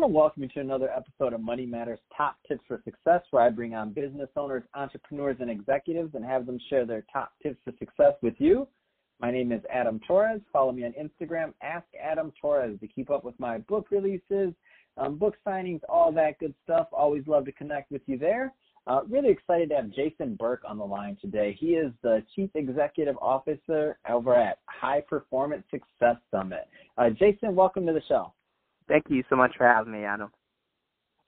want to welcome you to another episode of Money Matters Top Tips for Success, where I bring on business owners, entrepreneurs, and executives and have them share their top tips for success with you. My name is Adam Torres. Follow me on Instagram, Ask Adam Torres, to keep up with my book releases, um, book signings, all that good stuff. Always love to connect with you there. Uh, really excited to have Jason Burke on the line today. He is the Chief Executive Officer over at High Performance Success Summit. Uh, Jason, welcome to the show. Thank you so much for having me, Adam.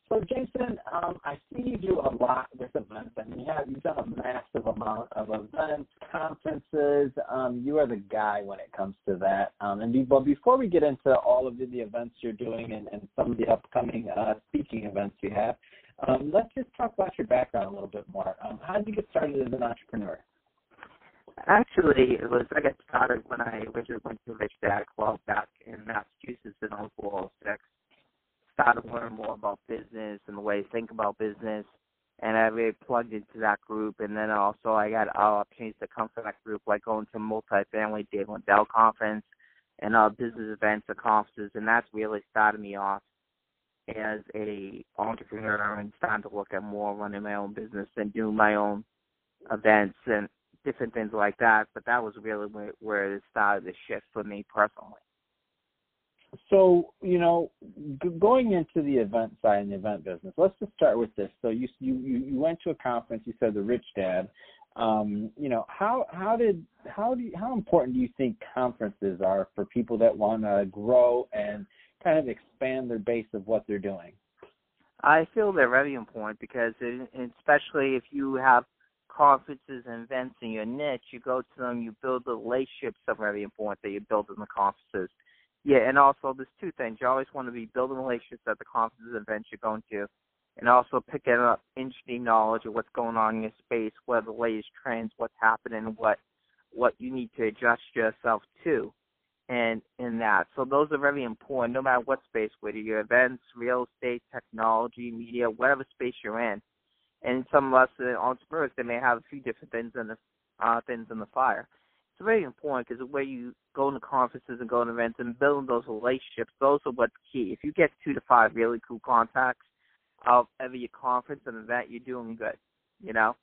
So, Jason, um, I see you do a lot with events, and you have you've done a massive amount of events, conferences. Um, you are the guy when it comes to that. Um, and be, but before we get into all of the, the events you're doing and, and some of the upcoming uh, speaking events you have, um, let's just talk about your background a little bit more. Um, how did you get started as an entrepreneur? Actually, it was I got started when I originally went to Rich Dad Club back in Massachusetts in 0406. Started learning more about business and the way to think about business, and I really plugged into that group. And then also I got opportunities to come from that group, like going to multifamily Dave Lindahl conference and uh, business events and conferences, and that's really started me off as a entrepreneur and starting to look at more running my own business and doing my own events and different things like that. But that was really where, where it started to shift for me personally. So you know, g- going into the event side and the event business, let's just start with this. So you you you went to a conference. You said the Rich Dad. Um, you know how how did how do you, how important do you think conferences are for people that want to grow and kind of expand their base of what they're doing? I feel they're very important because, it, especially if you have conferences and events in your niche, you go to them, you build the relationships are very important that you build in the conferences. Yeah, and also there's two things. You always want to be building relationships at the conferences and events you're going to, and also picking up interesting knowledge of what's going on in your space, what are the latest trends, what's happening, what what you need to adjust yourself to and in that. So those are very important no matter what space, whether you're events, real estate, technology, media, whatever space you're in and some of us entrepreneurs they may have a few different things in the uh, things in the fire. It's very important because where you go to conferences and go to events and build those relationships, those are what's key. If you get two to five really cool contacts of every conference and event, you're doing good. You know,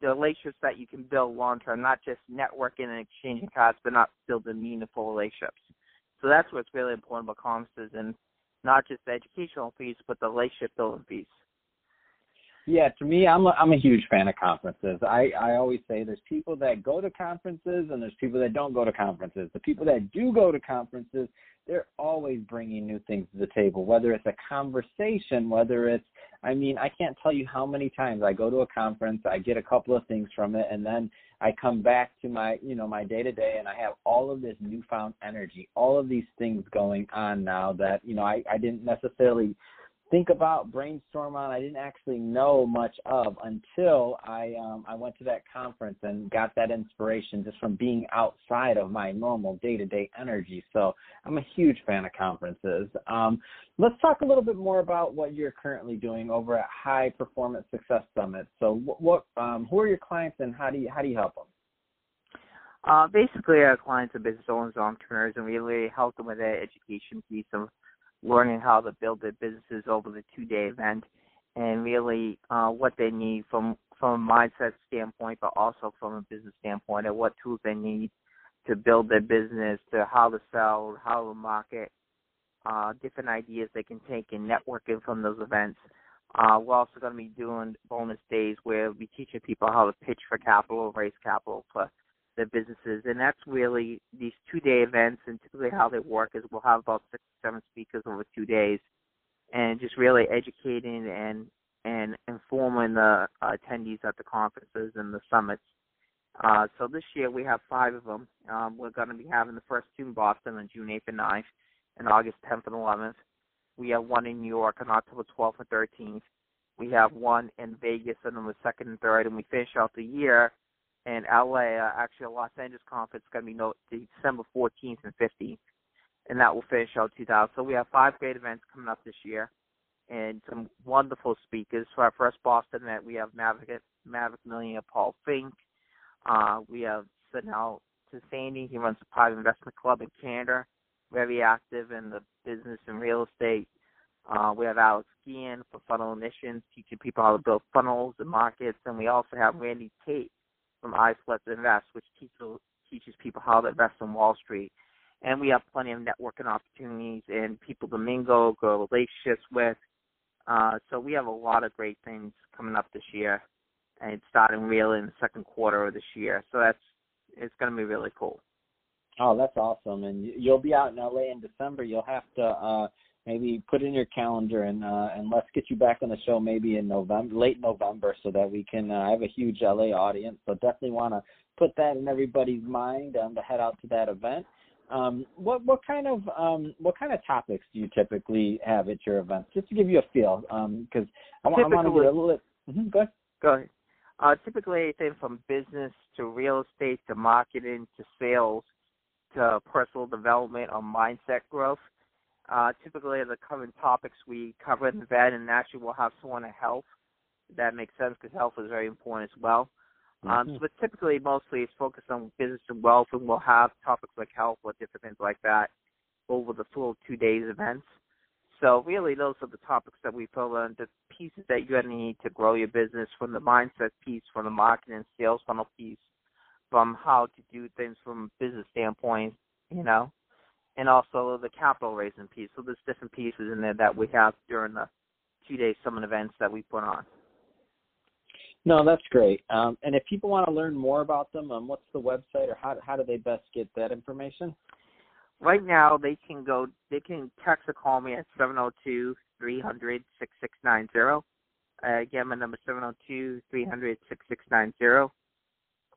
the relationships that you can build long term, not just networking and exchanging cards, but not building meaningful relationships. So that's what's really important about conferences and not just the educational piece, but the relationship building piece. Yeah, to me, I'm a, I'm a huge fan of conferences. I I always say there's people that go to conferences and there's people that don't go to conferences. The people that do go to conferences, they're always bringing new things to the table. Whether it's a conversation, whether it's I mean, I can't tell you how many times I go to a conference, I get a couple of things from it, and then I come back to my you know my day to day, and I have all of this newfound energy, all of these things going on now that you know I I didn't necessarily think about, brainstorm on. I didn't actually know much of until I um, I went to that conference and got that inspiration just from being outside of my normal day to day energy. So I'm a huge fan of conferences. Um, let's talk a little bit more about what you're currently doing over at High Performance Success Summit. So what, what um, who are your clients and how do you how do you help them? Uh, basically, our clients are business owners, and entrepreneurs, and we really help them with their education piece of learning how to build their businesses over the two day event and really uh, what they need from from a mindset standpoint, but also from a business standpoint, and what tools they need to build their business, to how to sell, how to market, uh, different ideas they can take and networking from those events. Uh, we're also going to be doing bonus days where we'll be teaching people how to pitch for capital, raise capital for their businesses. And that's really these two day events and typically how they work is we'll have about six or seven speakers over two days and just really educating and and informing the attendees at the conferences and the summits. Uh, so this year we have five of them. Um, we're going to be having the first two in Boston on June 8th and 9th and August 10th and 11th. We have one in New York on October 12th and 13th. We have one in Vegas on the second and third, and we finish out the year and LA, uh, actually a Los Angeles conference, going to be no, December 14th and 15th, and that will finish out 2000. So we have five great events coming up this year, and some wonderful speakers. For our first Boston event, we have Maverick, Maverick Millionaire Paul Finck. Uh, we have Sanel Tasani. He runs a private investment club in Canada, very active in the business and real estate Uh, we have Alex Guillen for Funnel Ignitions, teaching people how to build funnels and markets, and we also have Randy Tate from iSelect Invest, which teaches teaches people how to invest on Wall Street. And we have plenty of networking opportunities and people to mingle, grow relationships with. Uh, so we have a lot of great things coming up this year, and it's starting really in the second quarter of this year. So that's it's going to be really cool. Oh, that's awesome! And you'll be out in LA in December. You'll have to uh, maybe put in your calendar and uh, and let's get you back on the show maybe in November, late November, so that we can uh, have a huge LA audience. So definitely want to put that in everybody's mind um, to head out to that event. Um, what what kind of um, what kind of topics do you typically have at your events? Just to give you a feel, because um, I, want, I want to get a little bit. Mm-hmm, go ahead. Go ahead. Uh, typically, anything from business to real estate to marketing to sales to personal development or mindset growth. Uh, typically, the common topics we cover in the event, and actually we'll have someone on health. That makes sense because health is very important as well. Um, mm-hmm. Um, but typically, mostly it's focused on business and wealth, and we'll have topics like health or different things like that over the full two days events. So really, those are the topics that we fill in, the pieces that you're going to need to grow your business from the mindset piece, from the marketing and sales funnel piece, from how to do things from a business standpoint, you know, and also the capital raising piece. So there's different pieces in there that we have during the two day summit events that we put on. No, that's great. Um, and if people want to learn more about them, um, what's the website or how how do they best get that information? Right now, they can go. They can text or call me at seven zero two three hundred six six nine zero. Uh, again, my number is oh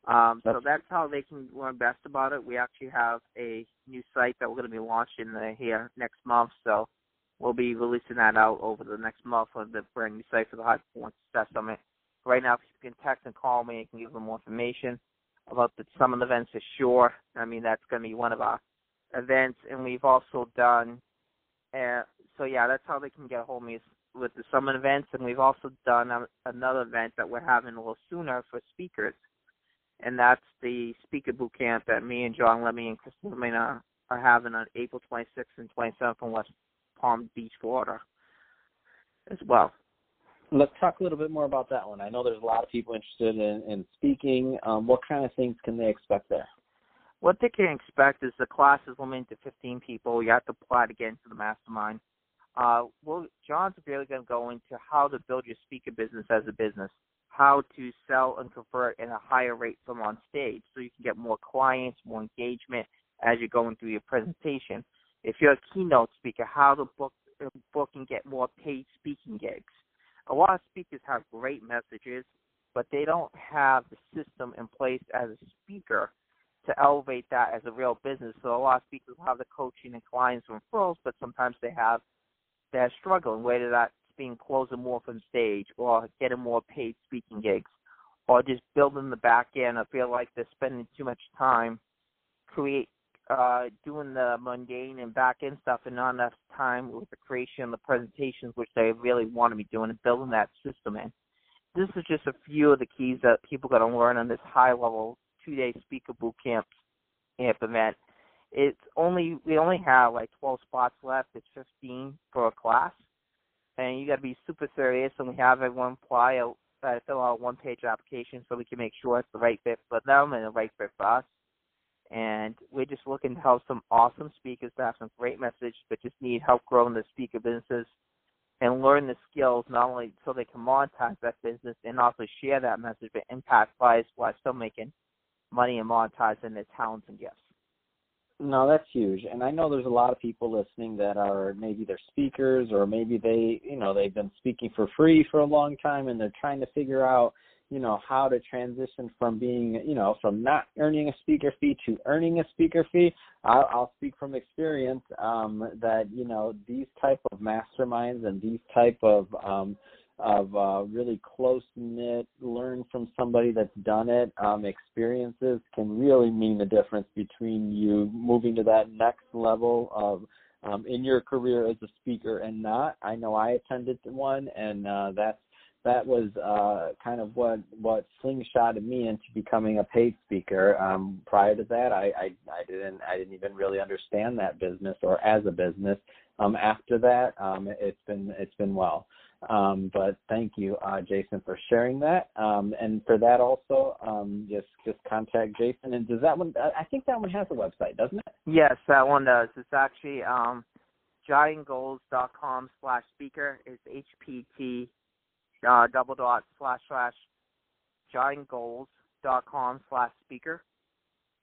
um, so that's how they can learn best about it. We actually have a new site that we're going to be launching uh, here next month. So we'll be releasing that out over the next month on the brand new site for the High Performance Success Summit. Right now, if you can text and call me, I can give them more information about the summit events for sure. I mean, that's going to be one of our events. And we've also done, uh, so yeah, that's how they can get a hold of me with the summit events. And we've also done a, another event that we're having a little sooner for speakers – and that's the speaker boot camp that me and John Lemmy and Christina Mena are having on April 26th and 27th in West Palm Beach, Florida, as well. Let's talk a little bit more about that one. I know there's a lot of people interested in, in speaking. Um, what kind of things can they expect there? What they can expect is the class is limited to 15 people. You have to apply to get into the mastermind. Uh, well, John's really going to go into how to build your speaker business as a business how to sell and convert at a higher rate from on stage so you can get more clients, more engagement as you're going through your presentation. If you're a keynote speaker, how to book book and get more paid speaking gigs. A lot of speakers have great messages, but they don't have the system in place as a speaker to elevate that as a real business. So a lot of speakers have the coaching and clients and referrals, but sometimes they have they're struggling. Whether that being closing more from stage or getting more paid speaking gigs or just building the back end. I feel like they're spending too much time create uh, doing the mundane and back end stuff and not enough time with the creation of the presentations, which they really want to be doing and building that system in. This is just a few of the keys that people got to learn on this high level two day speaker boot camp event. It's only we only have like 12 spots left. It's 15 for a class, and you got to be super serious. And we have everyone apply a uh, fill out a one page application so we can make sure it's the right fit for them and the right fit for us. And we're just looking to help some awesome speakers that have some great message, but just need help growing the speaker businesses and learn the skills not only so they can monetize that business and also share that message, but impact lives while still making money and monetizing their talents and gifts. No, that's huge. And I know there's a lot of people listening that are maybe they're speakers or maybe they, you know, they've been speaking for free for a long time and they're trying to figure out, you know, how to transition from being, you know, from not earning a speaker fee to earning a speaker fee. I'll, I'll speak from experience um, that, you know, these type of masterminds and these type of um, of uh, really close knit, learn from somebody that's done it, um, experiences can really mean the difference between you moving to that next level of um, in your career as a speaker and not. I know I attended one, and uh, that's that was uh, kind of what what slingshotted me into becoming a paid speaker. Um, prior to that, I, I I didn't I didn't even really understand that business or as a business um, after that. Um, it's been it's been well. Um, but thank you, uh, Jason, for sharing that. Um, and for that also, um, just just contact Jason. And does that one? I think that one has a website, doesn't it? Yes, that one does. It's actually um, giantgoals.com slash speaker. It's HPT uh, double dot slash slash giantgoals.com slash speaker.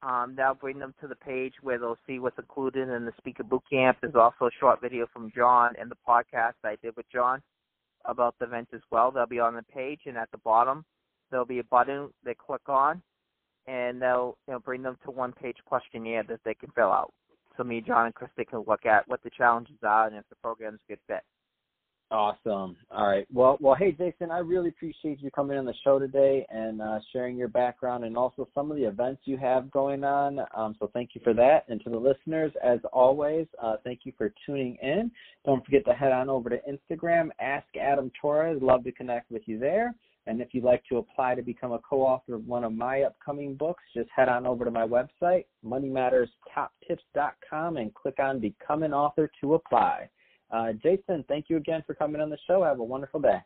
Um, that'll bring them to the page where they'll see what's included in the speaker boot camp. There's also a short video from John and the podcast I did with John about the event as well. They'll be on the page, and at the bottom there'll be a button they click on, and they'll you know, bring them to one page questionnaire that they can fill out. So me, John, and Krista can look at what the challenges are and if the program's a good fit. Awesome. All right. Well, well, hey, Jason, I really appreciate you coming on the show today and uh, sharing your background and also some of the events you have going on. Um, so thank you for that. And to the listeners, as always, uh, thank you for tuning in. Don't forget to head on over to Instagram, Ask Adam Torres. Love to connect with you there. And if you'd like to apply to become a co-author of one of my upcoming books, just head on over to my website, moneymatterstoptips.com, and click on Become an Author to apply. Uh, Jason, thank you again for coming on the show. Have a wonderful day.